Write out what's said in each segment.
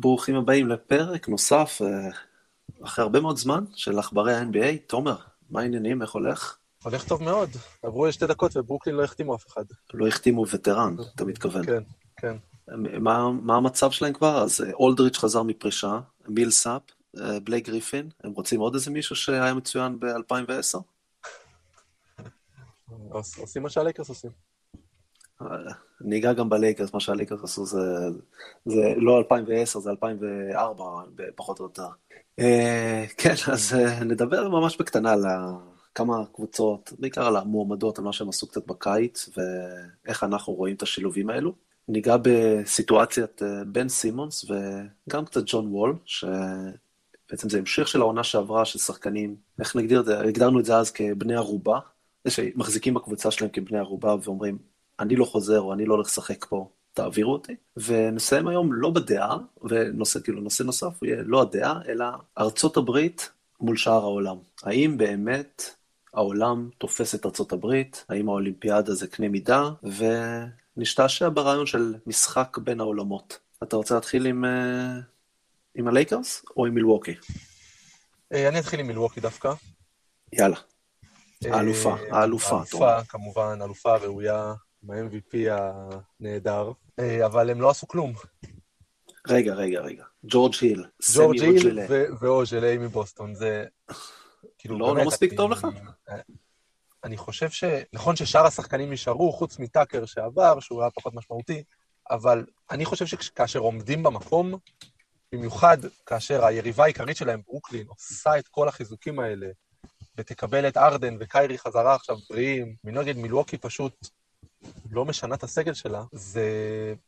ברוכים הבאים לפרק נוסף, אה, אחרי הרבה מאוד זמן, של עכברי ה-NBA. תומר, מה העניינים, איך הולך? הולך טוב מאוד. עברו שתי דקות וברוקלין לא החתימו אף אחד. לא החתימו veteran, אתה מתכוון. כן, כן. מה, מה המצב שלהם כבר? אז אה, אולדריץ' חזר מפרישה, מילסאפ, אה, בלייק גריפין, הם רוצים עוד איזה מישהו שהיה מצוין ב-2010? עושים מה שהלייקרס עושים. אני אגע גם בלייקרס, מה שהלייקרס עשו זה, זה לא 2010, זה 2004, פחות או יותר. אה, כן, אז אה, נדבר ממש בקטנה על כמה קבוצות, בעיקר על המועמדות, על מה שהם עשו קצת בקיץ, ואיך אנחנו רואים את השילובים האלו. ניגע בסיטואציית אה, בן סימונס וגם קצת ג'ון וול, שבעצם זה המשך של העונה שעברה של שחקנים, איך נגדיר את זה, הגדרנו את זה אז כבני ערובה, שמחזיקים בקבוצה שלהם כבני ערובה ואומרים, אני לא חוזר או אני לא הולך לשחק פה, תעבירו אותי. ונסיים היום לא בדעה, ונושא, כאילו, נושא נוסף הוא יהיה לא הדעה, אלא ארצות הברית מול שאר העולם. האם באמת העולם תופס את ארצות הברית? האם האולימפיאדה זה קנה מידה? ונשתעשע ברעיון של משחק בין העולמות. אתה רוצה להתחיל עם, אה, עם הלייקרס או עם מילווקי? אה, אני אתחיל עם מילווקי דווקא. יאללה. האלופה, האלופה. האלופה, כמובן, אלופה ראויה. עם ה-MVP הנהדר, אה, אבל הם לא עשו כלום. רגע, רגע, רגע. ג'ורג' היל. ג'ורג' היל ואוז'לי מבוסטון, זה... כאילו, לא, לא מספיק טוב לך? אני חושב ש... נכון ששאר השחקנים נשארו, חוץ מטאקר שעבר, שהוא היה פחות משמעותי, אבל אני חושב שכאשר עומדים במקום, במיוחד כאשר היריבה העיקרית שלהם, ברוקלין, עושה את כל החיזוקים האלה, ותקבל את הרדן וקיירי חזרה עכשיו בריאים, מנגד מילווקי פשוט לא משנה את הסגל שלה, זה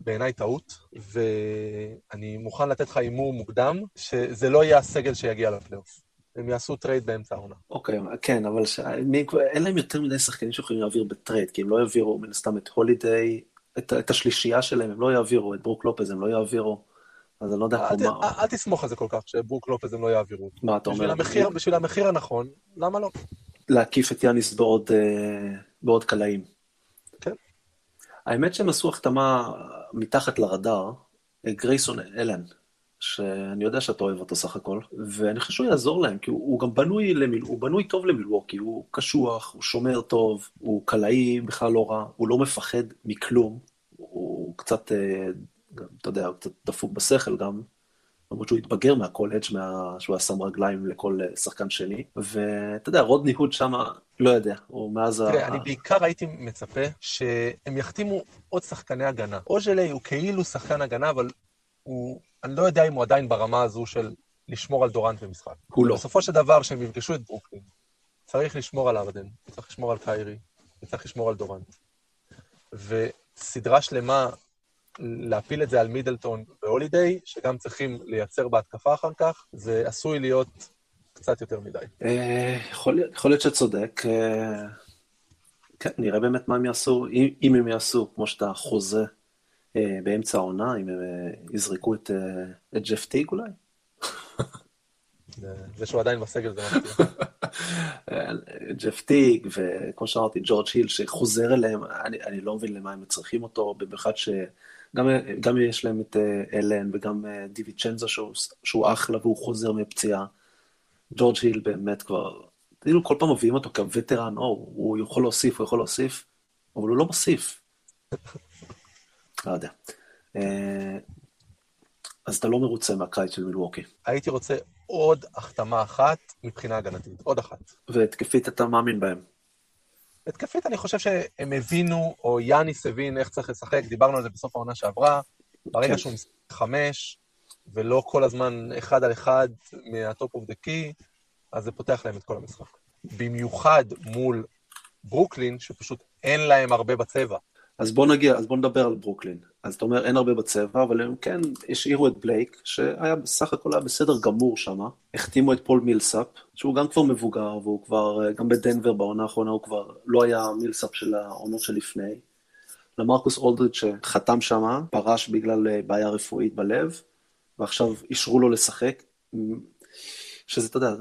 בעיניי טעות, ואני מוכן לתת לך הימור מוקדם, שזה לא יהיה הסגל שיגיע לפלייאוף. הם יעשו טרייד באמצע העונה. אוקיי, okay, כן, אבל ש... מי... אין להם יותר מדי שחקנים שיכולים להעביר בטרייד, כי הם לא יעבירו מן הסתם את הולידיי, את, את השלישייה שלהם, הם לא יעבירו, את ברוק לופז הם לא יעבירו. אז אני לא יודע אל, מה... אל תסמוך על זה כל כך, שברוק לופז הם לא יעבירו. מה אתה אומר? המחיר, בשביל המחיר הנכון, למה לא? להקיף את יאניס בעוד, אה, בעוד קלעים. האמת שהם עשו החתמה מתחת לרדאר, גרייסון אלן, שאני יודע שאתה אוהב אותו סך הכל, ואני חושב שהוא יעזור להם, כי הוא, הוא גם בנוי, למיל, הוא בנוי טוב למילווקי, הוא קשוח, הוא שומר טוב, הוא קלעי בכלל לא רע, הוא לא מפחד מכלום, הוא קצת, אה, אתה יודע, הוא קצת דפוק בשכל גם, למרות שהוא התבגר מהקולג', מה... שהוא היה שם רגליים לכל אה, שחקן שני, ואתה יודע, רודני הוד שמה, לא יודע, הוא מאז ה... תראה, אני בעיקר הייתי מצפה שהם יחתימו עוד שחקני הגנה. אוז'לי הוא כאילו שחקן הגנה, אבל הוא, אני לא יודע אם הוא עדיין ברמה הזו של לשמור על דורנט במשחק. הוא לא. בסופו של דבר, כשהם יפגשו את ברוקלין, צריך לשמור על ארדן, צריך לשמור על קיירי, וצריך לשמור על דורנט. וסדרה שלמה להפיל את זה על מידלטון והולידיי, שגם צריכים לייצר בהתקפה אחר כך, זה עשוי להיות קצת יותר מדי. אה, יכול להיות שצודק. אה, כן, נראה באמת מה הם יעשו, אם הם יעשו, כמו שאתה חוזה אה, באמצע העונה, אם הם יזרקו את ג'ף טיג אולי. זה שהוא עדיין בסגל זה מפתיע. ג'ף טיג, וכמו שאמרתי, ג'ורג' היל שחוזר אליהם, אני, אני לא מבין למה הם צריכים אותו, במיוחד ש... גם, גם יש להם את אה, אלן וגם אה, דיוויד צ'נזה שהוא, שהוא אחלה והוא חוזר מפציעה. ג'ורג' היל באמת כבר, כאילו כל פעם מביאים אותו כווטרן, או, הוא יכול להוסיף, הוא יכול להוסיף, אבל הוא לא מוסיף. לא יודע. אה, אז אתה לא מרוצה מהקיץ של מילווקי. הייתי רוצה עוד החתמה אחת מבחינה הגנתית, עוד אחת. והתקפית אתה מאמין בהם. התקפית אני חושב שהם הבינו, או יאניס הבין איך צריך לשחק, דיברנו על זה בסוף העונה שעברה, ברגע כן. שהוא משחק חמש, ולא כל הזמן אחד על אחד מה top of the key, אז זה פותח להם את כל המשחק. במיוחד מול ברוקלין, שפשוט אין להם הרבה בצבע. אז בוא נגיע, אז בוא נדבר על ברוקלין. אז אתה אומר אין הרבה בצבע, אבל הם כן השאירו את בלייק, שהיה בסך הכל היה בסדר גמור שם. החתימו את פול מילסאפ, שהוא גם כבר מבוגר, והוא כבר, גם בדנבר בעונה האחרונה הוא כבר לא היה מילסאפ של העונות שלפני. למרקוס אולדריץ' שחתם שם, פרש בגלל אה, בעיה רפואית בלב, ועכשיו אישרו לו לשחק, שזה, אתה יודע,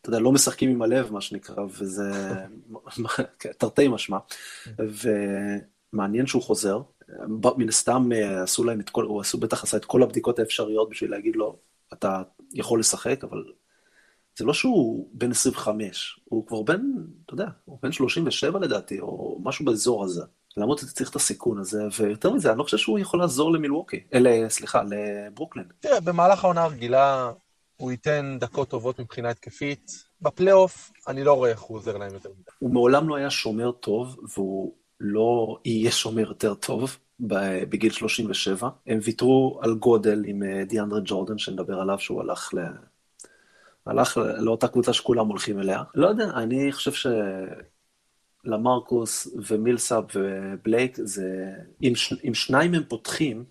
אתה יודע, לא משחקים עם הלב, מה שנקרא, וזה תרתי משמע. ו... מעניין שהוא חוזר. מן הסתם אה, עשו להם את כל, הוא עשו בטח עשה את כל הבדיקות האפשריות בשביל להגיד לו, אתה יכול לשחק, אבל זה לא שהוא בן 25, הוא כבר בן, אתה יודע, הוא בן 37 לדעתי, או משהו באזור הזה. למה אתה צריך את הסיכון הזה, ויותר מזה, אני לא חושב שהוא יכול לעזור למילווקי, אלה, סליחה, לברוקלין. תראה, במהלך העונה הרגילה הוא ייתן דקות טובות מבחינה התקפית. בפלייאוף, אני לא רואה איך הוא עוזר להם יותר מדי. הוא מעולם לא היה שומר טוב, והוא לא יהיה שומר יותר טוב בגיל 37. הם ויתרו על גודל עם אה, דיאנדרה ג'ורדן, שנדבר עליו, שהוא הלך ל... הלך לאותה קבוצה שכולם הולכים אליה. לא יודע, אני חושב ש... למרקוס ומילסאפ ובלייק, זה... אם, ש... אם שניים הם פותחים,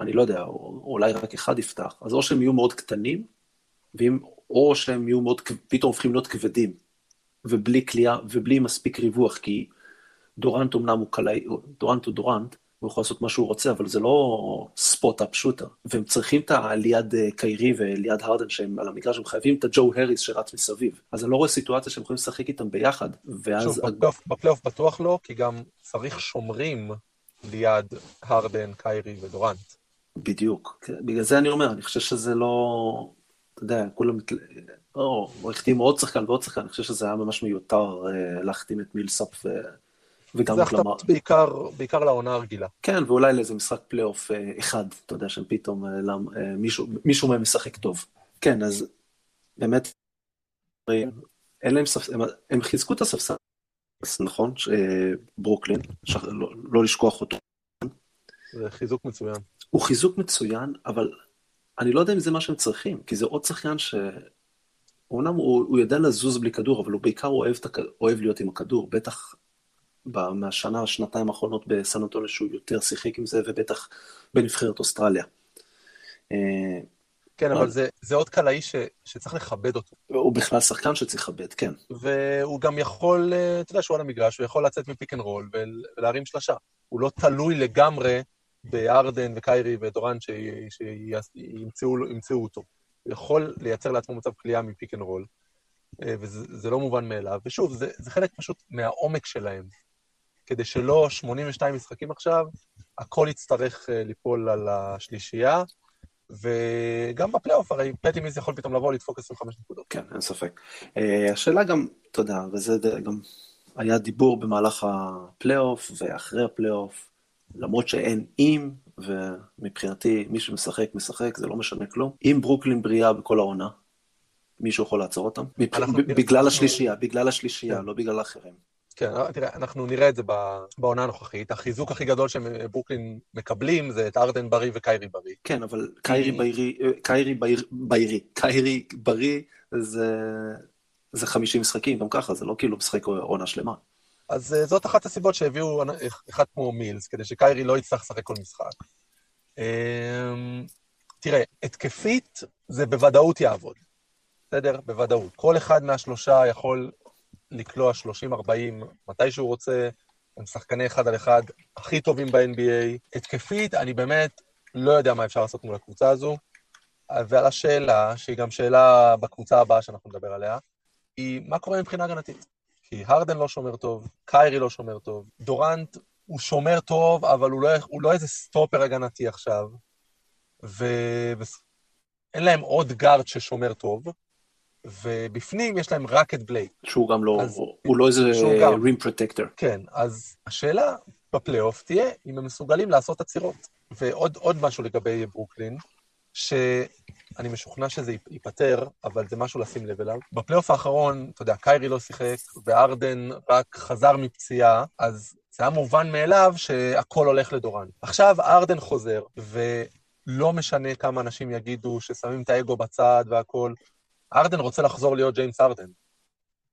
אני לא יודע, או... אולי רק אחד יפתח, אז או שהם יהיו מאוד קטנים, ואם... או שהם יהיו מאוד, פתאום הופכים להיות כבדים, ובלי כליאה, ובלי מספיק ריווח, כי דורנט אמנם הוא קלעי, דורנט הוא דורנט, הוא יכול לעשות מה שהוא רוצה, אבל זה לא ספוט-אפ שוטר. והם צריכים את הליד אה, קיירי וליד הרדן שהם על המגרש, הם חייבים את הג'ו הריס שרץ מסביב. אז אני לא רואה סיטואציה שהם יכולים לשחק איתם ביחד. ואז... שוב, בפלייאוף, בפלייאוף בטוח לא, כי גם צריך שומרים ליד הרדן, קיירי ודורנט. בדיוק. בגלל זה אני אומר, אני חושב שזה לא... אתה יודע, כולם... או, החתימו עוד שחקן ועוד שחקן, אני חושב שזה היה ממש מיותר אה, להחתים את מילסאפ וגם זה החתמות בעיקר, בעיקר לעונה הרגילה. כן, ואולי לאיזה משחק פלייאוף אה, אחד, אתה יודע, שפתאום אה, אה, מישהו, מישהו מהם משחק טוב. כן, אז באמת, אין להם ספסל, הם, הם חיזקו את הספסל, נכון? ברוקלין, שח, לא, לא לשכוח אותו. זה חיזוק מצוין. הוא חיזוק מצוין, אבל אני לא יודע אם זה מה שהם צריכים, כי זה עוד שחקן ש... אומנם הוא, הוא יודע לזוז בלי כדור, אבל הוא בעיקר אוהב, הכ... אוהב להיות עם הכדור, בטח מהשנה, שנתיים האחרונות בסן אנטוניו שהוא יותר שיחק עם זה, ובטח בנבחרת אוסטרליה. אה, כן, אבל זה, זה עוד קלעי ש, שצריך לכבד אותו. הוא בכלל שחקן שצריך לכבד, כן. והוא גם יכול, אה, אתה יודע שהוא על המגרש, הוא יכול לצאת מ pick and roll ולהרים שלושה. הוא לא תלוי לגמרי בהרדן וקיירי ודורנט שימצאו אותו. הוא יכול לייצר לעצמו מצב קליעה מ pick and roll, אה, וזה לא מובן מאליו. ושוב, זה, זה חלק פשוט מהעומק שלהם. כדי שלא 82 משחקים עכשיו, הכל יצטרך אה, ליפול על השלישייה, וגם בפלייאוף, הרי פטי מילס יכול פתאום לבוא לדפוק 25 נקודות. כן, אין ספק. אה, השאלה גם, אתה יודע, וזה גם היה דיבור במהלך הפלייאוף ואחרי הפלייאוף, למרות שאין אם, ומבחינתי מי שמשחק, משחק, זה לא משנה כלום. אם ברוקלין בריאה בכל העונה, מישהו יכול לעצור אותם? בגלל השלישייה, בגלל השלישייה, כן. לא בגלל האחרים. כן, תראה, אנחנו נראה את זה בעונה הנוכחית. החיזוק הכי גדול שברוקלין מקבלים זה את הרדן בריא וקיירי בריא. כן, אבל קיירי בריא, קיירי בריא, קיירי בריא זה, זה 50 משחקים, גם ככה, זה לא כאילו משחק עונה שלמה. אז אה, זאת אחת הסיבות שהביאו אחד כמו מילס, כדי שקיירי לא יצטרך לשחק כל משחק. אמ, תראה, התקפית זה בוודאות יעבוד. בסדר? בוודאות. כל אחד מהשלושה יכול לקלוע 30-40 מתי שהוא רוצה, הם שחקני אחד על אחד הכי טובים ב-NBA. התקפית, אני באמת לא יודע מה אפשר לעשות מול הקבוצה הזו. ועל השאלה, שהיא גם שאלה בקבוצה הבאה שאנחנו נדבר עליה, היא מה קורה מבחינה הגנתית. כי הרדן לא שומר טוב, קיירי לא שומר טוב, דורנט הוא שומר טוב, אבל הוא לא, הוא לא איזה סטופר הגנתי עכשיו, ואין. להם עוד גארד ששומר טוב, ובפנים יש להם רק את בלייק. שהוא גם לא, אז, הוא לא איזה rim protector. כן, אז השאלה בפלייאוף תהיה אם הם מסוגלים לעשות עצירות. ועוד משהו לגבי ברוקלין, שאני משוכנע שזה ייפתר, אבל זה משהו לשים לב אליו. בפלייאוף האחרון, אתה יודע, קיירי לא שיחק, וארדן רק חזר מפציעה, אז זה היה מובן מאליו שהכל הולך לדורן. עכשיו ארדן חוזר, ולא משנה כמה אנשים יגידו ששמים את האגו בצד והכל, ארדן רוצה לחזור להיות ג'יימס ארדן,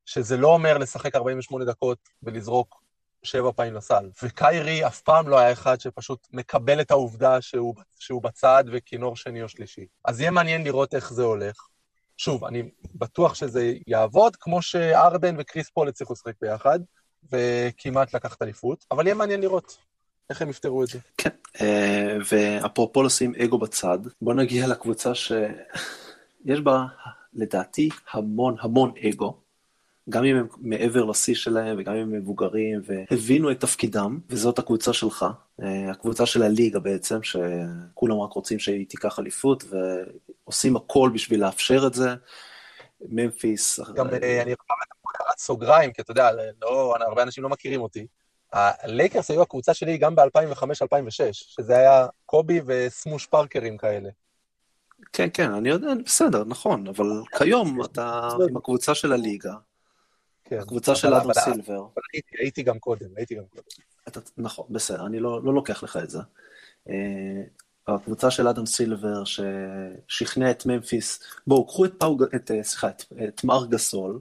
שזה לא אומר לשחק 48 דקות ולזרוק שבע פעמים לסל. וקיירי אף פעם לא היה אחד שפשוט מקבל את העובדה שהוא, שהוא בצד וכינור שני או שלישי. אז יהיה מעניין לראות איך זה הולך. שוב, אני בטוח שזה יעבוד, כמו שארדן וקריס פול הצליחו לשחק ביחד, וכמעט לקחת אליפות, אבל יהיה מעניין לראות איך הם יפתרו את זה. כן, אה, ואפרופו לשים אגו בצד, בוא נגיע לקבוצה שיש בה לדעתי המון המון אגו, גם אם הם מעבר לשיא שלהם וגם אם הם מבוגרים והבינו את תפקידם, וזאת הקבוצה שלך, אה, הקבוצה של הליגה בעצם, שכולם רק רוצים שהיא תיקח אליפות ועושים הכל בשביל לאפשר את זה. ממפיס. גם אה, אני יכול לקחת סוגריים, כי אתה יודע, לא, הרבה אנשים לא מכירים אותי. הלייקרס היו הקבוצה שלי גם ב-2005-2006, שזה היה קובי וסמוש פארקרים כאלה. כן, כן, אני יודע, בסדר, נכון, אבל כיום אתה עם הקבוצה של הליגה, כן. הקבוצה של אדם סילבר. הייתי גם קודם, הייתי גם קודם. נכון, בסדר, אני לא, לא לוקח לך את זה. אה, הקבוצה של אדם סילבר ששכנע את ממפיס, בואו, קחו את פאו, את, אה, סליחה, את, את מארק גסול,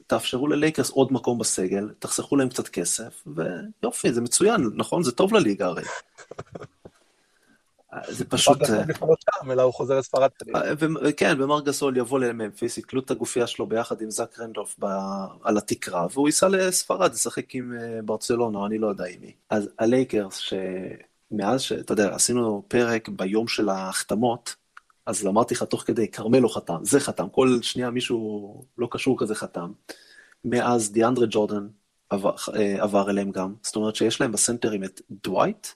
ותאפשרו ללייקרס עוד מקום בסגל, תחסכו להם קצת כסף, ויופי, זה מצוין, נכון? זה טוב לליגה הרי. זה פשוט... אלא הוא חוזר לספרד. אה, כן, ומארק גסול יבוא לממפיס, יתלו את הגופייה שלו ביחד עם זאק רנדולף על התקרה, והוא ייסע לספרד, ישחק עם אה, ברצלונה, אני לא יודע עם מי. אז הלייקרס, שמאז שאתה יודע, עשינו פרק ביום של ההחתמות, אז אמרתי לך תוך כדי, כרמלו חתם, זה חתם, כל שנייה מישהו לא קשור כזה חתם. מאז דיאנדרה ג'ורדן עבר, אה, עבר אליהם גם, זאת אומרת שיש להם בסנטרים את דווייט,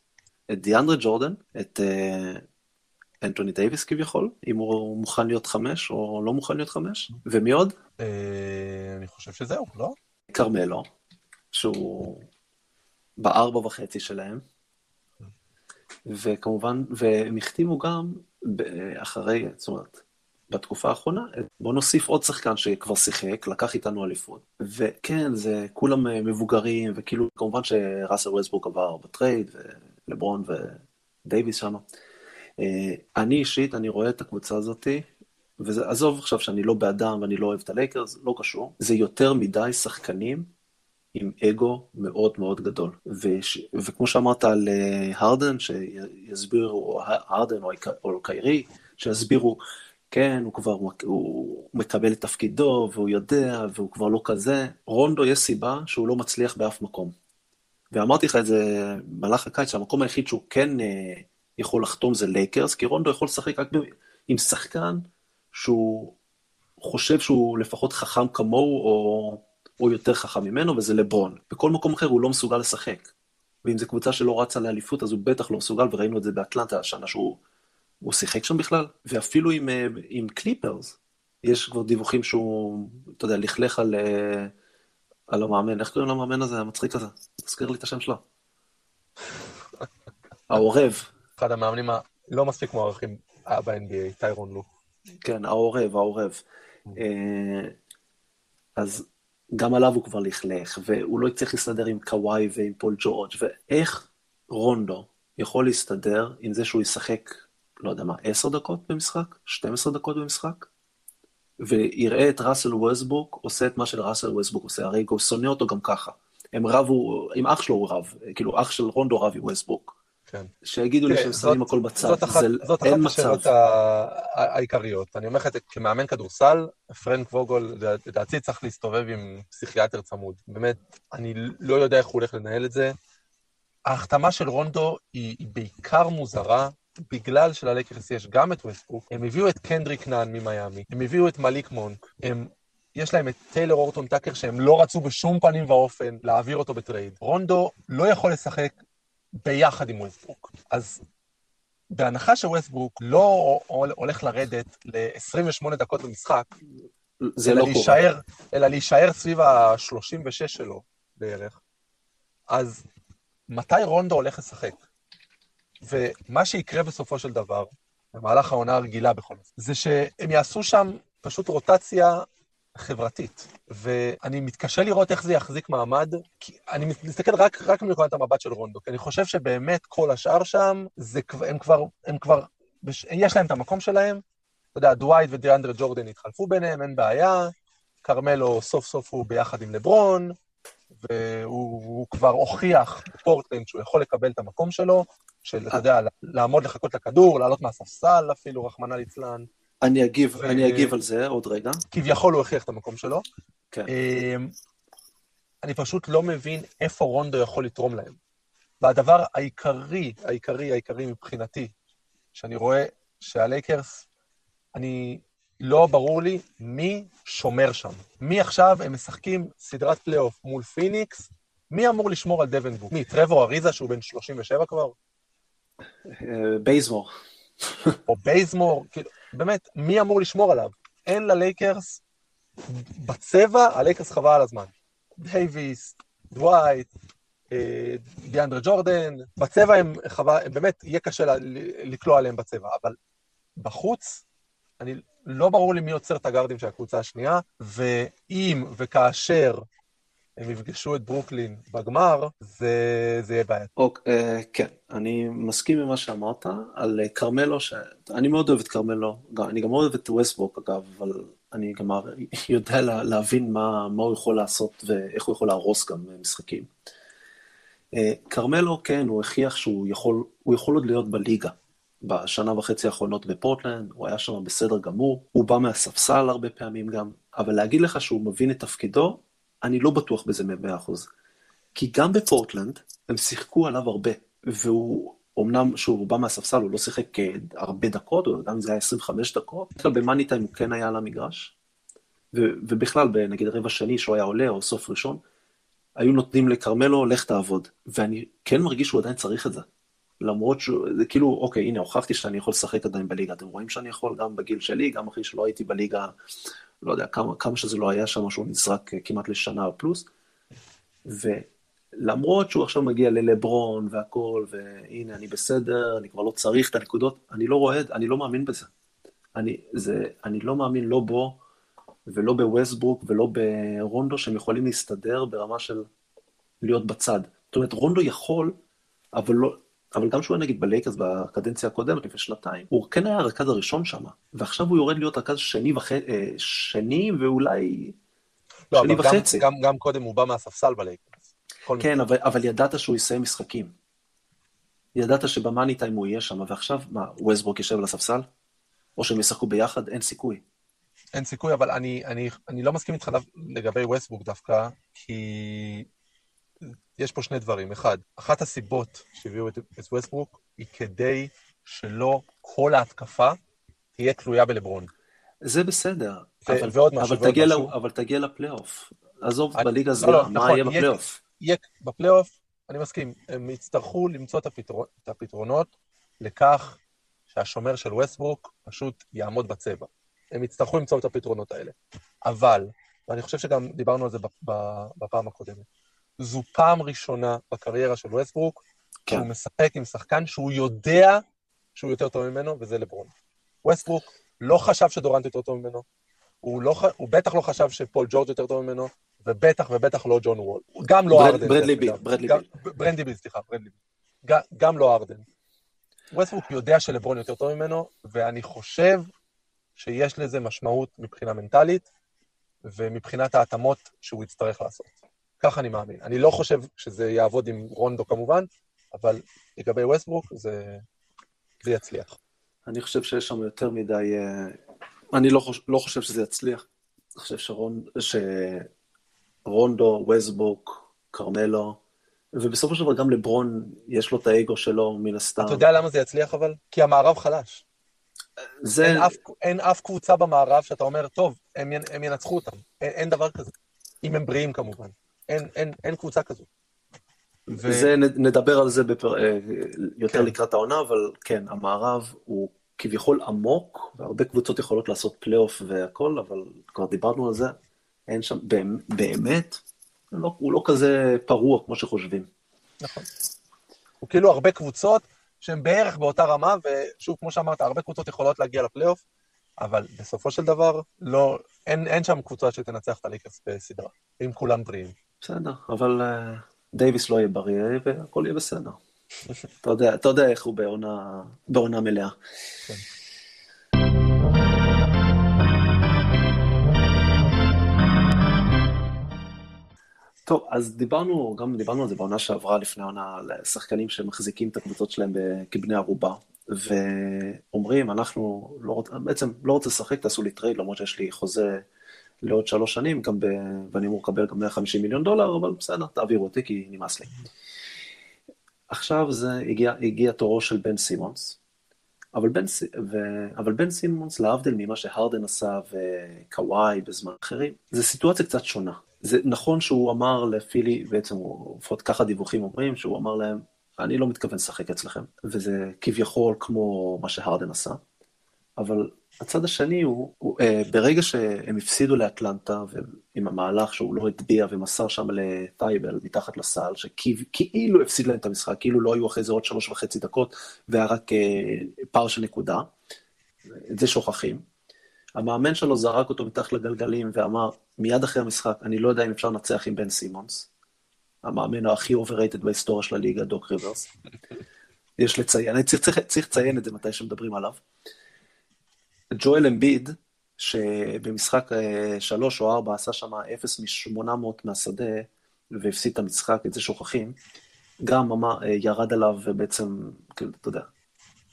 את דיאנדרה ג'ורדן, את אה, אנטוני דייוויס כביכול, אם הוא מוכן להיות חמש או לא מוכן להיות חמש, ומי עוד? אה, אני חושב שזהו, לא? כרמלו, שהוא בארבע וחצי שלהם, וכמובן, והם החתימו גם אחרי, זאת אומרת, בתקופה האחרונה, בוא נוסיף עוד שחקן שכבר שיחק, לקח איתנו אליפות. וכן, זה כולם מבוגרים, וכאילו, כמובן שראסל ווסטברוק עבר בטרייד, לברון ודייוויס שם. אה, אני אישית, אני רואה את הקבוצה הזאתי, ועזוב עכשיו שאני לא בעדם ואני לא אוהב את הלייקרס, לא קשור. זה יותר מדי שחקנים עם אגו מאוד מאוד גדול. וש, וכמו שאמרת על אה, הרדן, שיסבירו, או הרדן או, או קיירי, שיסבירו, כן, הוא כבר, הוא מקבל את תפקידו, והוא יודע, והוא כבר לא כזה. רונדו, יש סיבה שהוא לא מצליח באף מקום. ואמרתי לך את זה במהלך הקיץ, שהמקום היחיד שהוא כן אה, יכול לחתום זה לייקרס, כי רונדו יכול לשחק רק עם שחקן שהוא חושב שהוא לפחות חכם כמוהו, או, או יותר חכם ממנו, וזה לברון. בכל מקום אחר הוא לא מסוגל לשחק. ואם זו קבוצה שלא רצה לאליפות, אז הוא בטח לא מסוגל, וראינו את זה באטלנטה השנה שהוא שיחק שם בכלל. ואפילו עם, אה, עם קליפרס, יש כבר דיווחים שהוא, אתה יודע, לכלך על... על המאמן, איך קוראים למאמן הזה, המצחיק הזה? תזכיר לי את השם שלו. העורב. אחד המאמנים הלא מספיק מוערכים ב-NBA, טיירון לו. כן, העורב, העורב. אה, אז גם עליו הוא כבר לכלך, והוא לא יצטרך להסתדר עם קוואי ועם פול ג'ורג', ואיך רונדו יכול להסתדר עם זה שהוא ישחק, לא יודע מה, עשר דקות במשחק? 12 דקות במשחק? ויראה את ראסל ווסטברוק עושה את מה שראסל ווסטברוק עושה, הרי הוא שונא אותו גם ככה. הם רבו, עם אח שלו הוא רב, כאילו אח של רונדו רב עם ווסטברוק. כן. שיגידו לי שהם שמים הכל בצד, זאת אחת. זאת אחת השאלות העיקריות. אני אומר לך, כמאמן כדורסל, פרנק ווגל, לדעתי צריך להסתובב עם פסיכיאטר צמוד. באמת, אני לא יודע איך הוא הולך לנהל את זה. ההחתמה של רונדו היא, היא בעיקר מוזרה, בגלל שללייקרס יש גם את ווסטברוק, הם הביאו את קנדריק נאן ממיאמי, הם הביאו את מליק מונק, הם... יש להם את טיילן הורטון טאקר שהם לא רצו בשום פנים ואופן להעביר אותו ב trade. רונדו לא יכול לשחק ביחד עם ווסטבוק. אז בהנחה שווסטברוק לא הולך לרדת ל-28 דקות במשחק, זה לא להישאר, קורה. אלא להישאר סביב ה-36 שלו בערך, אז מתי רונדו הולך לשחק? ומה שיקרה בסופו של דבר, במהלך העונה הרגילה בכל זאת, זה שהם יעשו שם פשוט רוטציה חברתית. ואני מתקשה לראות איך זה יחזיק מעמד, כי אני מסתכל רק, רק מנקודת המבט של רונדו, כי אני חושב שבאמת כל השאר שם, זה, הם כבר, הם כבר, יש להם את המקום שלהם. אתה יודע, דווייט ודיאנדרה ג'ורדן התחלפו ביניהם, אין בעיה. כרמלו סוף סוף הוא ביחד עם לברון, והוא כבר הוכיח בפורטלנד שהוא יכול לקבל את המקום שלו, של, אתה יודע, לעמוד לחכות לכדור, לעלות מהספסל אפילו, רחמנא ליצלן. אני אגיב, ו... אני אגיב על זה עוד רגע. כביכול הוא הכריח את המקום שלו. כן. אמ, אני פשוט לא מבין איפה רונדו יכול לתרום להם. והדבר העיקרי, העיקרי, העיקרי מבחינתי, שאני רואה שהלייקרס, אני לא ברור לי מי שומר שם. מי עכשיו, הם משחקים סדרת פלייאוף מול פיניקס, מי אמור לשמור על דווין בוקר? מי, טרבור אריזה שהוא בן 37 כבר? בייזמור. או בייזמור, כאילו, באמת, מי אמור לשמור עליו? אין ללייקרס, בצבע, הלייקרס חבל על הזמן. דייוויס, דווייט, אה, דיאנדרה ג'ורדן, בצבע הם חבל, באמת, יהיה קשה לקלוע עליהם בצבע, אבל בחוץ, אני, לא ברור לי מי עוצר את הגארדים של הקבוצה השנייה, ואם וכאשר הם יפגשו את ברוקלין בגמר, זה, זה יהיה בעיה. אוקיי, uh, כן, אני מסכים עם מה שאמרת על כרמלו, ש... אני מאוד אוהב את כרמלו, אני גם מאוד אוהב את ווסטבוק אגב, אבל אני גם יודע לה, להבין מה, מה הוא יכול לעשות ואיך הוא יכול להרוס גם משחקים. אה, כרמלו, כן, הוא הכיח שהוא יכול, הוא יכול עוד להיות בליגה. בשנה וחצי האחרונות בפורטלנד, הוא היה שם בסדר גמור, הוא בא מהספסל הרבה פעמים גם, אבל להגיד לך שהוא מבין את תפקידו, אני לא בטוח בזה במאה אחוז. כי גם בפורטלנד הם שיחקו עליו הרבה, והוא, אמנם שהוא בא מהספסל, הוא לא שיחק הרבה דקות, גם אם זה היה 25 דקות, במאני טיים הוא כן היה על המגרש, ו, ובכלל, נגיד רבע שני שהוא היה עולה, או סוף ראשון, היו נותנים לכרמלו, לך תעבוד. ואני כן מרגיש שהוא עדיין צריך את זה. למרות שהוא, זה כאילו, אוקיי, הנה, הוכחתי שאני יכול לשחק עדיין בליגה. אתם רואים שאני יכול גם בגיל שלי, גם אחרי שלא הייתי בליגה, לא יודע, כמה, כמה שזה לא היה שם, שהוא נזרק כמעט לשנה פלוס. ולמרות שהוא עכשיו מגיע ללברון והכל, והנה, אני בסדר, אני כבר לא צריך את הנקודות, אני לא רואה, אני לא מאמין בזה. אני, זה, אני לא מאמין לא בו, ולא בווסטברוק, ולא ברונדו, שהם יכולים להסתדר ברמה של להיות בצד. זאת אומרת, רונדו יכול, אבל לא, אבל גם שהוא היה נגיד בלייקרס בקדנציה הקודמת, לפני שנתיים, הוא כן היה הרכז הראשון שם, ועכשיו הוא יורד להיות רכז שני, וח... אה, שני ואולי לא, שני וחצי. גם, גם, גם קודם הוא בא מהספסל בלייקרס. כן, אבל, אבל ידעת שהוא יסיים משחקים. ידעת שב money time הוא יהיה שם, ועכשיו, מה, ווסטברוק יושב על הספסל? או שהם ישחקו ביחד? אין סיכוי. אין סיכוי, אבל אני, אני, אני לא מסכים איתך לגבי ווסטברוק דווקא, כי יש פה שני דברים. אחד, אחת הסיבות שהביאו את, את ווסטברוק היא כדי שלא כל ההתקפה תהיה תלויה בלברון. זה בסדר, ו- אבל, ועוד משהו, אבל, ועוד תגיע משהו. ל, אבל תגיע לפלייאוף. עזוב, אני, בליגה הזו, לא, לא, מה נכון, יהיה בפלייאוף? יהיה, בפלייאוף, אני מסכים, הם יצטרכו למצוא את, הפתרון, את הפתרונות לכך שהשומר של ווסטברוק פשוט יעמוד בצבע. הם יצטרכו למצוא את הפתרונות האלה. אבל, ואני חושב שגם דיברנו על זה בפעם הקודמת, זו פעם ראשונה בקריירה של ווסטברוק, כן. שהוא משחק עם שחקן שהוא יודע שהוא יותר טוב ממנו, וזה לברון. ווסטברוק לא חשב שדורנט יותר טוב ממנו, הוא, לא, הוא בטח לא חשב שפול ג'ורג' יותר טוב ממנו, ובטח ובטח לא ג'ון וול. גם לא הארדן. ברדלי ביל, ברדלי ביל. ברנדי ביל, סליחה, ברדלי ביל. גם לא הארדן. ווסטברוק יודע שלברון יותר טוב ממנו, ואני חושב שיש לזה משמעות מבחינה מנטלית, ומבחינת ההתאמות שהוא יצטרך לעשות. ככה אני מאמין. אני לא חושב שזה יעבוד עם רונדו כמובן, אבל לגבי ווסטברוק זה, זה יצליח. אני חושב שיש שם יותר מדי... אה, אני לא חושב, לא חושב שזה יצליח. אני חושב שרונ... שרונדו, ווסטברוק, קרמלו, ובסופו של דבר גם לברון יש לו את האגו שלו מן הסתם. אתה יודע למה זה יצליח אבל? כי המערב חלש. זה... אין אף, אין אף קבוצה במערב שאתה אומר, טוב, הם, הם ינצחו אותם. אין, אין דבר כזה. אם הם בריאים כמובן. אין, אין, אין קבוצה כזו. וזה, נדבר על זה בפר... אה, יותר כן. לקראת העונה, אבל כן, המערב הוא כביכול עמוק, והרבה קבוצות יכולות לעשות פלייאוף והכל, אבל כבר דיברנו על זה, אין שם, באמת, לא, הוא לא כזה פרוע כמו שחושבים. נכון. הוא כאילו הרבה קבוצות שהן בערך באותה רמה, ושוב, כמו שאמרת, הרבה קבוצות יכולות להגיע לפלייאוף, אבל בסופו של דבר, לא, אין, אין שם קבוצה שתנצח את הליקרס בסדרה, אם כולם בריאים. בסדר, אבל uh, דייוויס לא יהיה בריא והכל יהיה בסדר. אתה, יודע, אתה יודע איך הוא בעונה, בעונה מלאה. כן. טוב, אז דיברנו, גם דיברנו על זה בעונה שעברה לפני העונה, על שחקנים שמחזיקים את הקבוצות שלהם כבני ערובה, ואומרים, אנחנו לא רוצ... בעצם לא רוצה לשחק, תעשו לי trade, למרות שיש לי חוזה לעוד שלוש שנים, גם ב... ואני אמור לקבל גם 150 מיליון דולר, אבל בסדר, תעבירו אותי כי נמאס לי. עכשיו זה הגיע, הגיע תורו של בן סימונס, אבל בן, ו... אבל בן סימונס, להבדיל ממה שהארדן עשה וקוואי בזמן אחרים, זו סיטואציה קצת שונה. זה נכון שהוא אמר לפילי, בעצם, לפחות ככה דיווחים אומרים, שהוא אמר להם, אני לא מתכוון לשחק אצלכם, וזה כביכול כמו מה שהרדן עשה, אבל הצד השני הוא, הוא אה, ברגע שהם הפסידו לאטלנטה, עם המהלך שהוא לא הטביע ומסר שם לטייבל מתחת לסל, שכאילו הפסיד להם את המשחק, כאילו לא היו אחרי זה עוד שלוש וחצי דקות, והיה רק אה, פער של נקודה, את זה שוכחים. המאמן שלו זרק אותו מתחת לגלגלים ואמר, מיד אחרי המשחק, אני לא יודע אם אפשר לנצח עם בן סימונס, המאמן הכי overrated בהיסטוריה של הליגה, דוק ריברס. יש לציין, צריך לציין את זה מתי שמדברים עליו. ג'ואל אמביד, שבמשחק אה, שלוש או ארבע עשה שם אפס משמונה מאות מהשדה והפסיד את המשחק, את זה שוכחים, גם אמר, אה, ירד עליו ובעצם, כאילו, אתה יודע,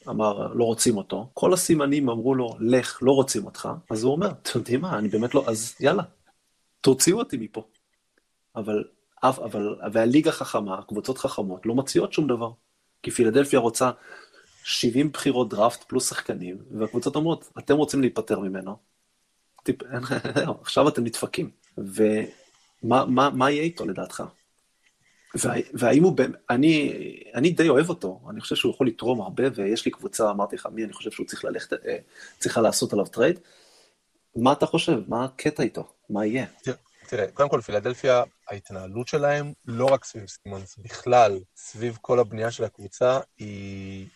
אמר, לא רוצים אותו. כל הסימנים אמרו לו, לך, לא רוצים אותך. אז הוא אומר, אתם יודעים מה, אני באמת לא, אז יאללה, תוציאו אותי מפה. אבל, אבל, והליגה חכמה, קבוצות חכמות, לא מציעות שום דבר. כי פילדלפיה רוצה 70 בחירות דראפט פלוס שחקנים, והקבוצות אומרות, אתם רוצים להיפטר ממנו, טיפ, עכשיו אתם נדפקים. ומה מה, מה יהיה איתו לדעתך? והאם הוא, אני, אני די אוהב אותו, אני חושב שהוא יכול לתרום הרבה, ויש לי קבוצה, אמרתי לך, מי אני חושב שהוא צריך ללכת, אה, צריכה לעשות עליו trade. מה אתה חושב? מה הקטע איתו? מה יהיה? תראה, קודם כל, פילדלפיה, ההתנהלות שלהם, לא רק סביב סימונס, בכלל, סביב כל הבנייה של הקבוצה, היא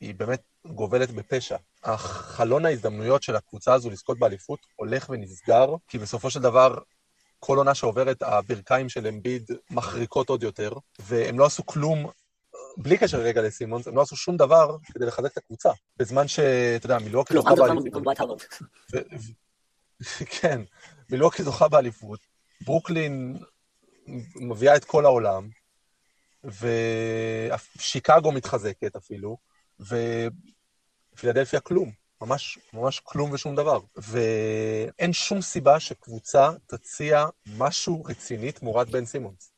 היא באמת גובלת בפשע. החלון ההזדמנויות של הקבוצה הזו לזכות באליפות הולך ונסגר, כי בסופו של דבר, כל עונה שעוברת, הברכיים של אמביד מחריקות עוד יותר, והם לא עשו כלום, בלי קשר רגע לסימונס, הם לא עשו שום דבר כדי לחזק את הקבוצה. בזמן שאתה יודע, מילואקי זוכה באליפות. כן, מילואקי זוכה באליפות, ברוקלין מביאה את כל העולם, ושיקגו מתחזקת אפילו, ופילדלפיה כלום, ממש, ממש כלום ושום דבר. ואין שום סיבה שקבוצה תציע משהו רציני תמורת בן סימונס.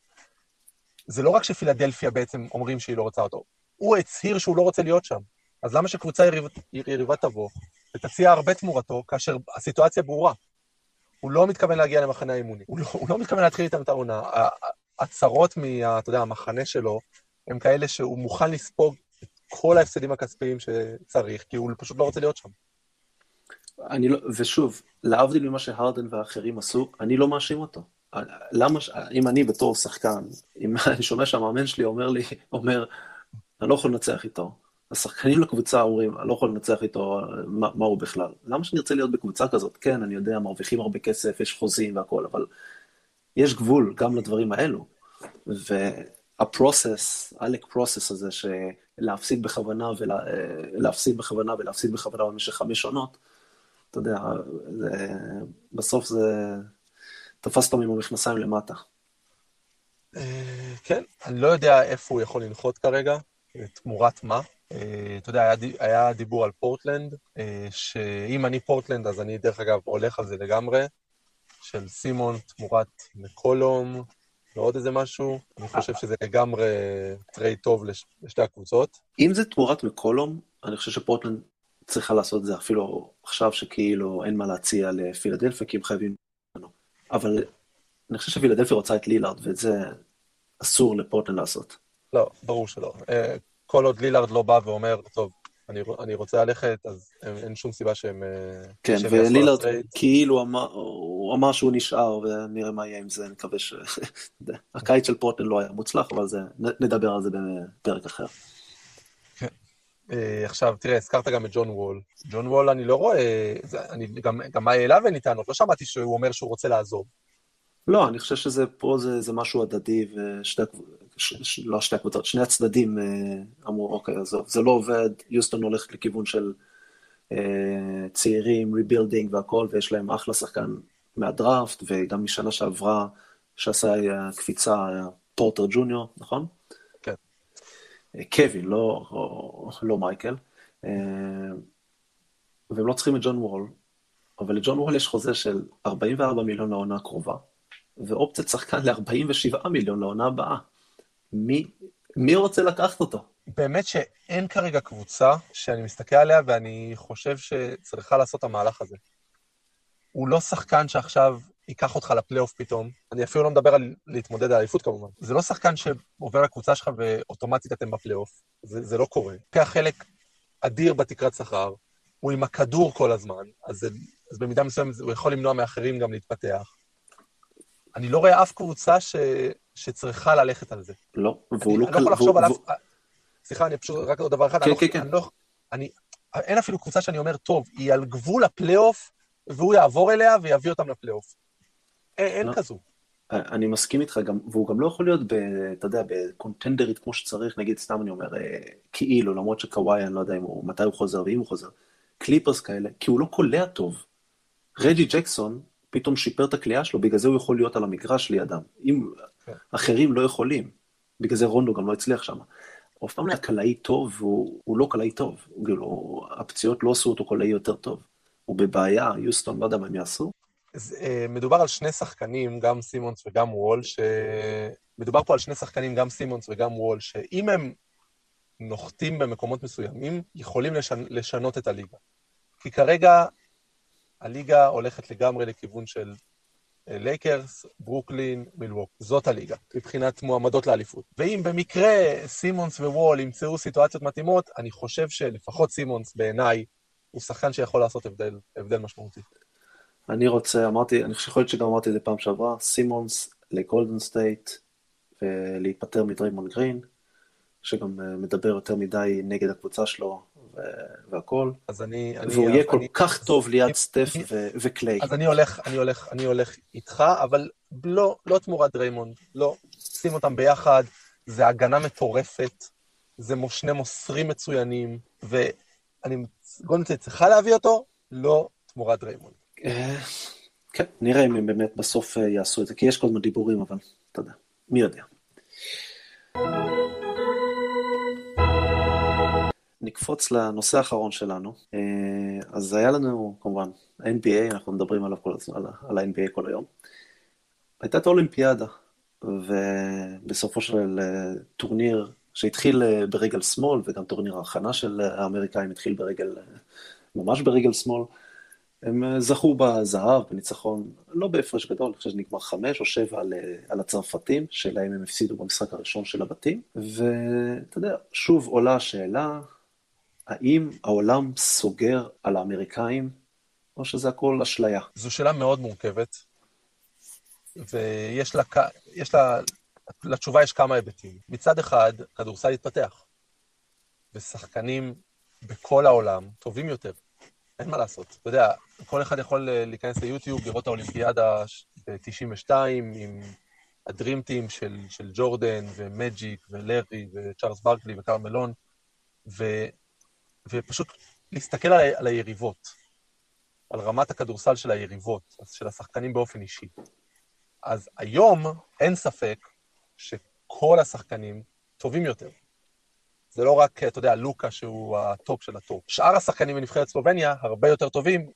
זה לא רק שפילדלפיה בעצם אומרים שהיא לא רוצה אותו, הוא הצהיר שהוא לא רוצה להיות שם. אז למה שקבוצה יריבה, יריבה תבוא ותציע הרבה תמורתו, כאשר הסיטואציה ברורה? הוא לא מתכוון להגיע למחנה האימוני, הוא לא, הוא לא מתכוון להתחיל איתם את העונה. הצהרות מה, אתה יודע, המחנה שלו, הם כאלה שהוא מוכן לספוג כל ההפסדים הכספיים שצריך, כי הוא פשוט לא רוצה להיות שם. אני לא, ושוב, להבדיל ממה שהרדן ואחרים עשו, אני לא מאשים אותו. למה, אם אני בתור שחקן, אם אני שומע שהמאמן שלי אומר לי, אומר, אני לא יכול לנצח איתו, השחקנים לקבוצה אומרים, אני לא יכול לנצח איתו, מה, מה הוא בכלל? למה שאני ארצה להיות בקבוצה כזאת? כן, אני יודע, מרוויחים הרבה כסף, יש חוזים והכול, אבל יש גבול גם לדברים האלו. והפרוסס, עלק פרוסס הזה, להפסיד בכוונה, ולהפסיד בכוונה ולהפסיד בכוונה במשך חמש עונות, אתה יודע, זה, בסוף זה תפס אותם עם המכנסיים למטה. אה, כן, אני לא יודע איפה הוא יכול לנחות כרגע, תמורת מה. אה, אתה יודע, היה, דיבור על פורטלנד, אה, שאם אני פורטלנד, אז אני דרך אגב הולך על זה לגמרי, של סימונס תמורת מקולום, ועוד איזה משהו, אני חושב שזה לגמרי trade טוב לש, לשתי הקבוצות. אם זה תמורת מקולום, אני חושב שפורטלנד צריכה לעשות את זה אפילו עכשיו שכאילו אין מה להציע לפילדלפיה, כי הם חייבים... אבל אני חושב שפילדלפיה רוצה את לילארד, ואת זה אסור לפורטלנד לעשות. לא, ברור שלא. אה, כל עוד לילארד לא בא ואומר, טוב, אני, אני רוצה ללכת, אז אין, אין שום סיבה שהם... אה, כן, ולילארד כאילו אמר, הוא אמר שהוא נשאר, ונראה מה יהיה עם זה, אני מקווה ש... הקיץ של פורטלנד לא היה מוצלח, אבל זה, נדבר על זה בפרק אחר. כן. אה, עכשיו, תראה, הזכרת גם את ג'ון וול. ג'ון וול, אני לא רואה, אני גם, גם אליו אין לי טענות, לא שמעתי שהוא אומר שהוא רוצה לעזוב. לא, אני חושב שזה פה זה, זה משהו הדדי, ושתי, ש, לא שתי הקבוצות, שני הצדדים אה, אמרו, אוקיי, עזוב, זה לא עובד, יוסטון הולכת לכיוון של אה, צעירים, rebuilding והכל, ויש להם אחלה שחקן מהדראפט, וגם משנה שעברה, שעשה אה, קפיצה, פורטר ג'וניור, נכון? כן. קווין, לא, לא, מייקל. והם לא צריכים את ג'ון וול, אבל לג'ון וול יש חוזה של 44 מיליון לעונה הקרובה, ואופציית שחקן ל-47 מיליון לעונה הבאה. מי, מי רוצה לקחת אותו? באמת שאין כרגע קבוצה שאני מסתכל עליה ואני חושב שצריכה לעשות את המהלך הזה. הוא לא שחקן שעכשיו ייקח אותך לפלייאוף פתאום. אני אפילו לא מדבר על להתמודד על אליפות כמובן. זה לא שחקן שעובר לקבוצה שלך ואוטומטית אתם בפלייאוף. זה, זה לא קורה. לוקח חלק אדיר בתקרת שכר, הוא עם הכדור כל הזמן, אז, זה, אז במידה מסוימת הוא יכול למנוע מאחרים גם להתפתח. אני לא רואה אף קבוצה ש, שצריכה ללכת על זה. לא, והוא לא... אני לא יכול לחשוב על אף... סליחה, אני פשוט, רק עוד דבר אחד. כן, לא כן, כן. לא, אני, אין אפילו קבוצה שאני אומר, טוב, היא על גבול הפלייאוף, והוא יעבור אליה ויביא אותם לפלייאוף. אין, אין לא. כזו. אני מסכים איתך, גם, והוא גם לא יכול להיות, ב, אתה יודע, בקונטנדרית כמו שצריך, נגיד, סתם אני אומר, אה, כאילו, למרות שקוואי, אני לא יודע אם הוא, מתי הוא חוזר ואם הוא חוזר, קליפרס כאלה, כי הוא לא קולע טוב. רג'י ג'קסון פתאום שיפר את הקליעה שלו, בגלל זה הוא יכול להיות על המגרש לידם. אם כן. אחרים לא יכולים, בגלל זה רונדו גם לא הצליח שם. הוא אף פעם לא היה קלעי טוב, הוא לא קלעי טוב. כאילו, הפציעות לא עשו אותו קלעי יותר טוב. הוא בבעיה, יוסטון, לא יודע מה הם יעשו. אה, מדובר על שני שחקנים, גם סימונס וגם וול, ש... מדובר פה על שני שחקנים, גם סימונס וגם וול, שאם הם נוחתים במקומות מסוימים, יכולים לשנ... לשנות את הליגה. כי כרגע הליגה הולכת לגמרי לכיוון של לייקרס, ברוקלין, מילווק. זאת הליגה, מבחינת מועמדות לאליפות. ואם במקרה סימונס ווול ימצאו סיטואציות מתאימות, אני חושב שלפחות סימונס, בעיניי, הוא שחקן שיכול לעשות הבדל, הבדל משמעותי. אני רוצה, אמרתי, אני חושב שגם אמרתי את זה פעם שעברה, סימונס לגולדן סטייט ולהיפטר מדריימון גרין, שגם אה, מדבר יותר מדי נגד הקבוצה שלו והכל. אז אני... והוא אני, יהיה כל אני, כך טוב ליד אני, סטף אני, ו- וקליי. אז אני הולך, אני הולך, אני הולך איתך, אבל לא, לא תמורת דריימונד, לא. שים אותם ביחד, זה הגנה מטורפת, זה שני מוסרים מצוינים, ואני, גולדן צריכה להביא אותו, לא תמורת דריימונד. אה, כן, נראה אם הם באמת בסוף אה, יעשו את זה, כי יש כל הזמן דיבורים, אבל אתה יודע, מי יודע. נקפוץ לנושא האחרון שלנו. אה, אז היה לנו, כמובן, NBA, אנחנו מדברים עליו כל הזמן, על ה-NBA כל היום. הייתה את האולימפיאדה, ובסופו של טורניר שהתחיל ברגל שמאל, וגם טורניר ההכנה של האמריקאים התחיל ברגל, ממש ברגל שמאל. הם זכו בזהב, בניצחון, לא בהפרש גדול, אני חושב שנגמר חמש או שבע על, על הצרפתים, שלהם הם הפסידו במשחק הראשון של הבתים. ואתה יודע, שוב עולה השאלה, האם העולם סוגר על האמריקאים, או שזה הכל אשליה? זו שאלה מאוד מורכבת, ויש לה, יש לה, לתשובה יש כמה היבטים. מצד אחד, כדורסל התפתח, ושחקנים בכל העולם טובים יותר. אין מה לעשות. אתה יודע, כל אחד יכול להיכנס ליוטיוב, לראות את האולימפיאדה ב-92 עם הדרימטים של, של ג'ורדן ומג'יק ולארי וצ'ארלס ברקלי וקרמלון, ו, ופשוט להסתכל על, על היריבות, על רמת הכדורסל של היריבות, של השחקנים באופן אישי. אז היום אין ספק שכל השחקנים טובים יותר. זה לא רק, אתה יודע, לוקה שהוא הטופ של הטופ. שאר השחקנים בנבחרת סלובניה הרבה יותר טובים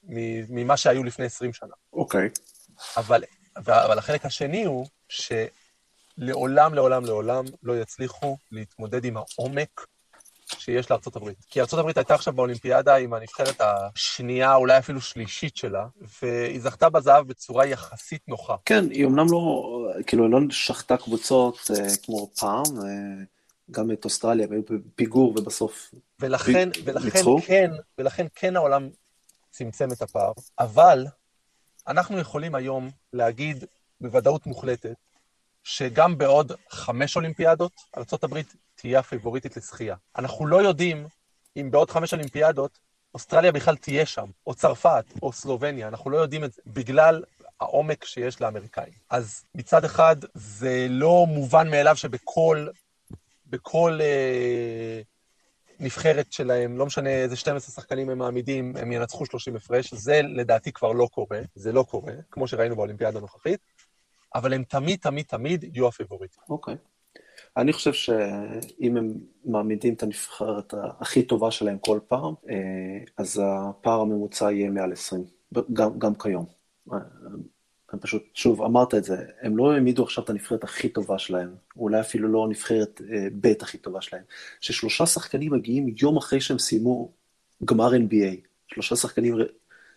ממה שהיו לפני 20 שנה. אוקיי. Okay. אבל, אבל החלק השני הוא שלעולם, לעולם, לעולם לא יצליחו להתמודד עם העומק שיש לארצות הברית. כי ארצות הברית הייתה עכשיו באולימפיאדה עם הנבחרת השנייה, אולי אפילו שלישית שלה, והיא זכתה בזהב בצורה יחסית נוחה. כן, היא אמנם לא, כאילו, לא שחטה קבוצות אה, כמו פעם, אה, גם את אוסטרליה, והיו בפיגור ובסוף ולכן, ב... ולכן כן, ולכן כן העולם צמצם את הפער, אבל אנחנו יכולים היום להגיד בוודאות מוחלטת, שגם בעוד חמש אולימפיאדות, ארה"ב תהיה הפיבוריטית לשחייה. אנחנו לא יודעים אם בעוד חמש אולימפיאדות אוסטרליה בכלל תהיה שם, או צרפת, או סלובניה, אנחנו לא יודעים את זה, בגלל העומק שיש לאמריקאים. אז מצד אחד, זה לא מובן מאליו שבכל בכל אה, נבחרת שלהם, לא משנה איזה 12 שחקנים הם מעמידים, הם ינצחו 30 הפרש, זה לדעתי כבר לא קורה, זה לא קורה, כמו שראינו באולימפיאדה הנוכחית, אבל הם תמיד, תמיד, תמיד יהיו הפיבוריטים. אוקיי. Okay. אני חושב שאם הם מעמידים את הנבחרת הכי טובה שלהם כל פעם, אה, אז הפער הממוצע יהיה מעל 20, גם, גם כיום. הם פשוט, שוב, אמרת את זה, הם לא העמידו עכשיו את הנבחרת הכי טובה שלהם, אולי אפילו לא הנבחרת אה, ב' הכי טובה שלהם, ששלושה שחקנים מגיעים יום אחרי שהם סיימו גמר NBA, שלושה שחקנים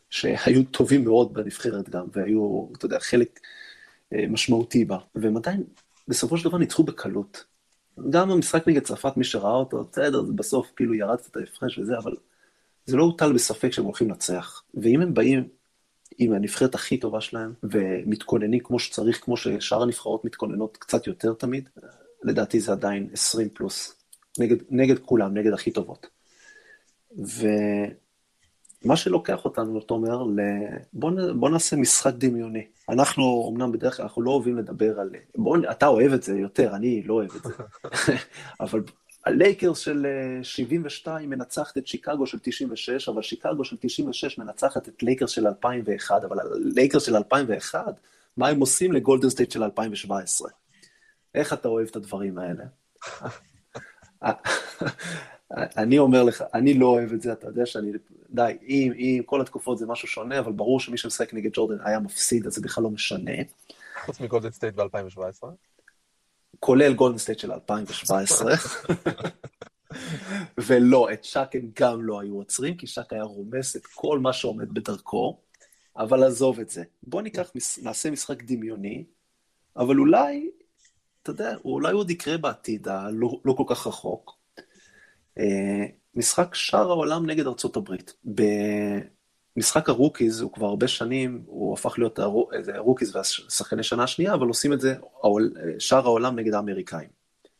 שהיו טובים מאוד בנבחרת גם, והיו, אתה יודע, חלק אה, משמעותי בה, והם עדיין, בסופו של דבר ניצחו בקלות. גם המשחק נגד צרפת, מי שראה אותו, בסדר, בסוף כאילו ירד קצת ההפרש וזה, אבל זה לא הוטל בספק שהם הולכים לנצח. ואם הם באים עם הנבחרת הכי טובה שלהם, ומתכוננים כמו שצריך, כמו ששאר הנבחרות מתכוננות קצת יותר תמיד, לדעתי זה עדיין 20 פלוס, נגד, נגד כולם, נגד הכי טובות. ומה שלוקח אותנו, תומר, ל... בוא, בוא נעשה משחק דמיוני. אנחנו, אמנם בדרך כלל, אנחנו לא אוהבים לדבר על... בוא, אתה אוהב את זה יותר, אני לא אוהב את זה. אבל הלייקרס של 72 אה, מנצחת את שיקגו של 96, אבל שיקגו של 96 מנצחת את לייקרס של 2001, אבל הלייקרס של 2001, מה הם עושים לגולדן סטייט של 2017? איך אתה אוהב את הדברים האלה? אני אומר לך, אני לא אוהב את זה, אתה יודע שאני, די, אם, אם כל התקופות זה משהו שונה, אבל ברור שמי שמשחק נגד ג'ורדן היה מפסיד, אז זה בכלל לא משנה. חוץ מגולדן סטייט ב-2017? כולל גולדן סטייט של 2017. ולא, את שק הם גם לא היו עוצרים, כי שק היה רומס את כל מה שעומד בדרכו, אבל עזוב את זה. בוא ניקח, נעשה משחק דמיוני, אבל אולי, אתה יודע, אולי עוד יקרה בעתיד הלא לא כל כך רחוק. אה, משחק שאר העולם נגד ארצות הברית. משחק הרוקיז הוא כבר הרבה שנים, הוא הפך להיות הרוקיז והשחקני שנה השנייה, אבל עושים את זה שאר העולם נגד האמריקאים.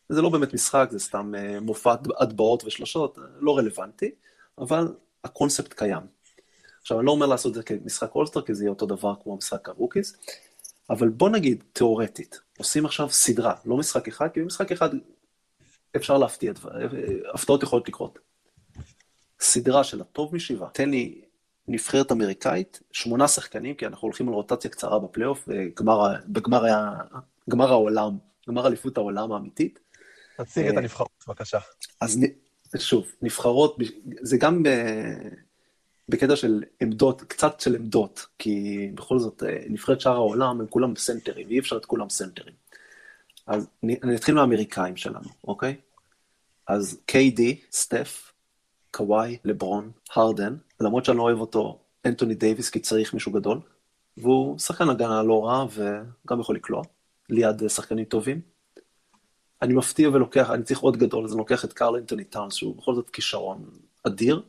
זה לא באמת משחק, זה סתם אה, מופע הטבעות ושלושות, לא רלוונטי, אבל הקונספט קיים. עכשיו, אני לא אומר לעשות את זה כמשחק אולסטר, כי זה יהיה אותו דבר כמו משחק הרוקיז, אבל בוא נגיד, תיאורטית, עושים עכשיו סדרה, לא משחק אחד, כי במשחק אחד אפשר להפתיע, הפתעות יכולות לקרות. סדרה של הטוב משבעה, תן לי נבחרת אמריקאית, שמונה שחקנים, כי אנחנו הולכים על רוטציה קצרה בפלייאוף, בגמר, גמר העולם, גמר אליפות העולם האמיתית. תציג את אה, הנבחרות, בבקשה. אז שוב, נבחרות, זה גם בקטע של עמדות, קצת של עמדות, כי בכל זאת, אה, נבחרת שאר העולם הם כולם סנטרים, אי אפשר את כולם סנטרים. אז אני אתחיל מהאמריקאים שלנו, אוקיי? אז KD, סטף, קוואי, לברון, הרדן, למרות שאני לא אוהב אותו, אנטוני דייוויס, כי צריך מישהו גדול, והוא שחקן הגנה לא רע וגם יכול לקלוע, ליד שחקנים טובים. אני מפתיע ולוקח, אני צריך עוד גדול, אז אני לוקח את קארל אנטוני טאונס, שהוא בכל זאת כישרון אדיר,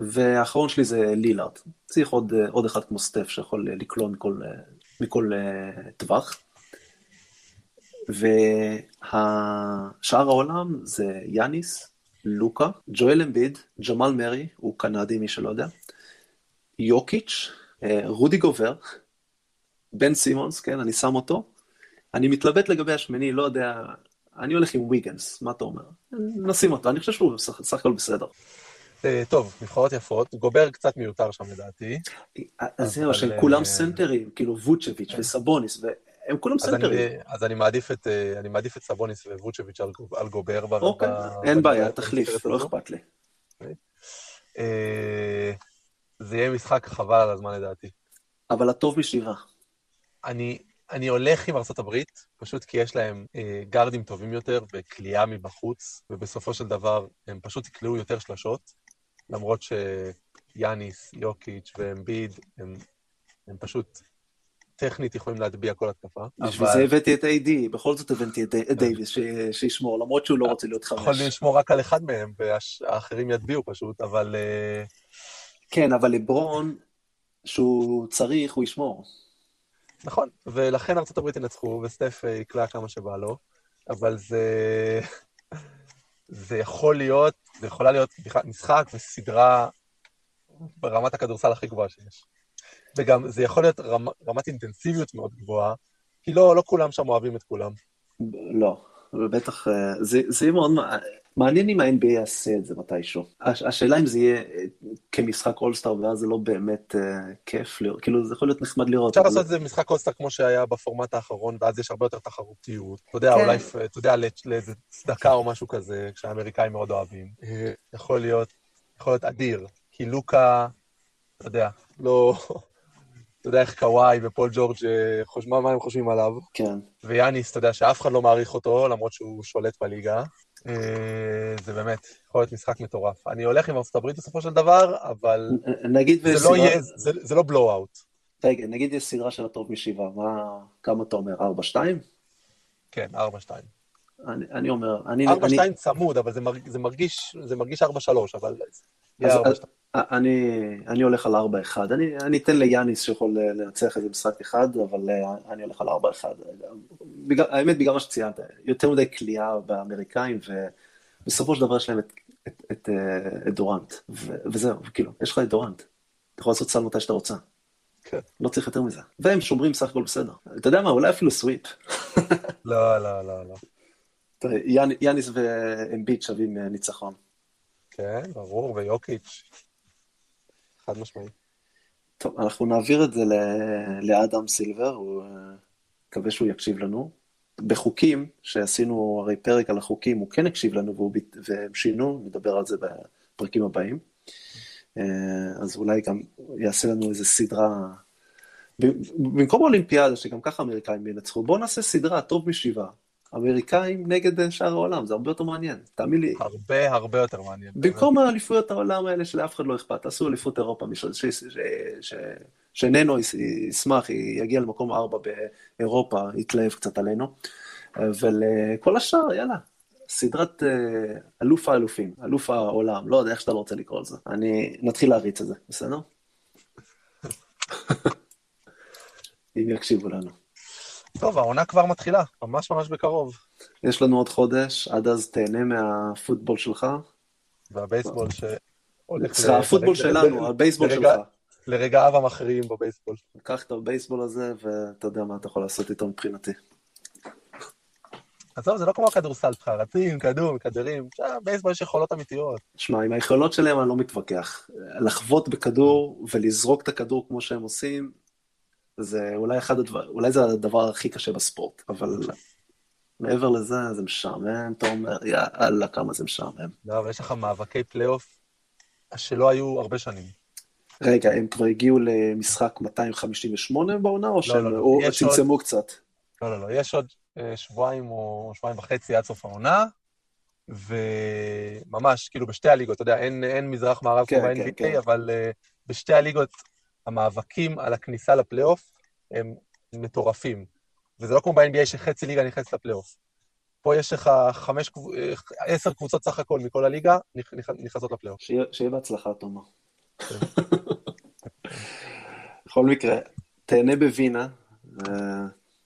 והאחרון שלי זה לילארד. צריך עוד, עוד אחד כמו סטף שיכול לקלוע מכל, מכל טווח. והשאר העולם זה יאניס, לוקה, ג'ואל אמביד, ג'מאל מרי, הוא קנדי מי שלא יודע, יוקיץ', אה, רודי גובר, בן סימונס, כן, אני שם אותו. אני מתלבט לגבי השמיני, לא יודע, אני הולך עם ויגנס, מה אתה אומר? נשים אותו, אני חושב שהוא סך הכל בסדר. אה, טוב, נבחרות יפות, גובר קצת מיותר שם לדעתי. אז זהו, שהם כולם אה, סנטרים, כאילו ווצ'ביץ' וסבוניס, הם כולם סנטרים. אז אני מעדיף את, אה, אני מעדיף את סבוניס וווצ'ביץ' על, גובר. אוקיי, אין בעיה, תחליף, לא אכפת לי. אה, זה יהיה משחק חבל על הזמן לדעתי. אבל הטוב משבעה. אני, אני הולך עם הברית, פשוט כי יש להם אה, גארדים טובים יותר וכליאה מבחוץ, ובסופו של דבר הם פשוט יקלעו יותר שלשות, למרות שיאניס, יוקיץ' ואמביד הם, הם פשוט טכנית יכולים להטביע כל התקפה. בשביל זה הבאתי את AD, בכל זאת הבאתי את דייוויס שישמור, למרות שהוא לא רוצה להיות חמש. יכול לשמור רק על אחד מהם, והאחרים יטביעו פשוט, אבל... אה, כן, אבל לברון, שהוא צריך, הוא ישמור. נכון, ולכן ארה"ב ינצחו, וסטף אה, יקלע כמה שבא לו, אבל זה... זה יכול להיות, זה יכולה להיות משחק וסדרה ברמת הכדורסל הכי גבוהה שיש. וגם זה יכול להיות רמ, רמת אינטנסיביות מאוד גבוהה, כי לא, לא כולם שם אוהבים את כולם. לא, ובטח, אה, זה, זה יהיה מאוד מעניין אם ה-NBA יעשה את זה מתישהו. השאלה אם זה יהיה אה, כמשחק אולסטאר, ואז זה לא באמת uh, כיף לראות, כאילו זה יכול להיות נחמד לראות. אפשר לעשות את זה במשחק אולסטאר כמו שהיה בפורמט האחרון, ואז יש הרבה יותר תחרותיות. אתה יודע, כן. אולי, אתה יודע, לאיזה צדקה או משהו כזה, כשהאמריקאים מאוד אוהבים. יכול להיות, יכול להיות אדיר, כי לוקה, אתה יודע, לא... אתה יודע איך קוואי ופול ג'ורג' אה, חושבים מה הם חושבים עליו. כן. ויאניס, אתה יודע שאף אחד לא מעריך אותו, למרות שהוא שולט בליגה. אה, זה באמת יכול להיות משחק מטורף. אני הולך עם ארצות הברית בסופו של דבר, אבל נגיד זה לא, יהיה, זה, זה לא בלואו-אאוט. רגע, נגיד יש סדרה של הטוב משבעה, מה, כמה אתה אומר? ארבע, שתיים? כן, ארבע, שתיים. אני, אני אומר, אני... ארבע, אני, שתיים צמוד, אבל זה, מרג, זה מרגיש, זה מרגיש ארבע, שלוש, אבל... אז, אני, אני הולך על 4-1. אני, אני אתן ליאניס שיכול לנצח איזה משחק אחד, אבל אה, אני הולך על 4-1. בגלל, האמת, בגלל מה שציינת, יותר מדי כליאה באמריקאים, ובסופו של דבר יש להם את, את, את, אה, את דורנט, ו, וזהו, כאילו, יש לך את דורנט. אתה יכול לעשות סל מתי שאתה רוצה. כן. לא צריך יותר מזה. והם שומרים סך הכל בסדר. אתה יודע מה, אולי אפילו סוויפ. לא, לא, לא, לא. יאניס ואמביט שווים אה, ניצחון. כן, ברור, ויוקיץ'. חד משמעי. טוב, אנחנו נעביר את זה לאדם סילבר, הוא אה, מקווה שהוא יקשיב לנו. בחוקים, שעשינו הרי פרק על החוקים, הוא כן הקשיב לנו והם שינו, נדבר על זה בפרקים הבאים. אה, אז אולי גם יעשה לנו איזה סדרה, במקום האולימפיאדה, שגם ככה האמריקאים ינצחו, בואו נעשה סדרה, טוב משבעה. אמריקאים נגד שאר העולם, זה הרבה יותר מעניין, תאמין לי. הרבה הרבה יותר מעניין. במקום האליפויות העולם האלה שלאף אחד לא אכפת, תעשו אליפות אירופה, שאיננו ישמח, יגיע למקום ארבע באירופה, יתלהב קצת עלינו, ולכל השאר, יאללה. סדרת אה, אלוף האלופים, אלוף העולם, לא יודע איך שאתה לא רוצה לקרוא לזה. אני, נתחיל להריץ את זה, בסדר? אם יקשיבו לנו. טוב, העונה כבר מתחילה, ממש ממש בקרוב. יש לנו עוד חודש, עד אז תהנה מהפוטבול שלך. והבייסבול ש... סליחה, הפוטבול שלנו, הבייסבול שלך. לרגעיו המכריעים בבייסבול. קח את הבייסבול הזה, ואתה יודע מה אתה יכול לעשות איתו מבחינתי. עזוב, זה לא כמו הכדורסל, שלך, רצים, כדור, כדרים, בייסבול יש יכולות אמיתיות. שמע, עם היכולות שלהם אני לא מתווכח. לחבוט בכדור ולזרוק את הכדור כמו שהם עושים, זה אולי אחד הדבר, אולי זה הדבר הכי קשה בספורט, אבל מעבר לזה, זה משעמם, אתה אומר, יאללה, כמה זה משעמם. לא, אבל יש לך מאבקי פלייאוף שלא היו הרבה שנים. רגע, הם כבר הגיעו למשחק 258 בעונה, או שהם לא, לא, צמצמו עוד... קצת? לא, לא, לא, יש עוד אה, שבועיים או שבועיים וחצי עד סוף העונה, וממש, כאילו בשתי הליגות, אתה יודע, אין, אין מזרח-מערב כן, כמו ב-NBA, כן, כן. אבל uh, בשתי הליגות המאבקים על הכניסה לפלייאוף הם מטורפים. וזה לא כמו ב-NBA שחצי ליגה נכנסת לפלייאוף. פה יש לך חמש, עשר קבוצות סך הכל מכל הליגה נכנסות לפלייאוף. שיהיה בהצלחה, תומר. בכל מקרה, תהנה בווינה,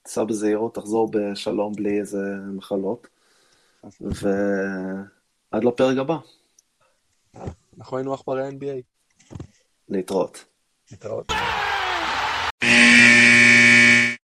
סע בזהירות, תחזור בשלום בלי איזה מחלות, ועד לפרק הבא. אנחנו היינו עכברי NBA. להתראות. להתראות.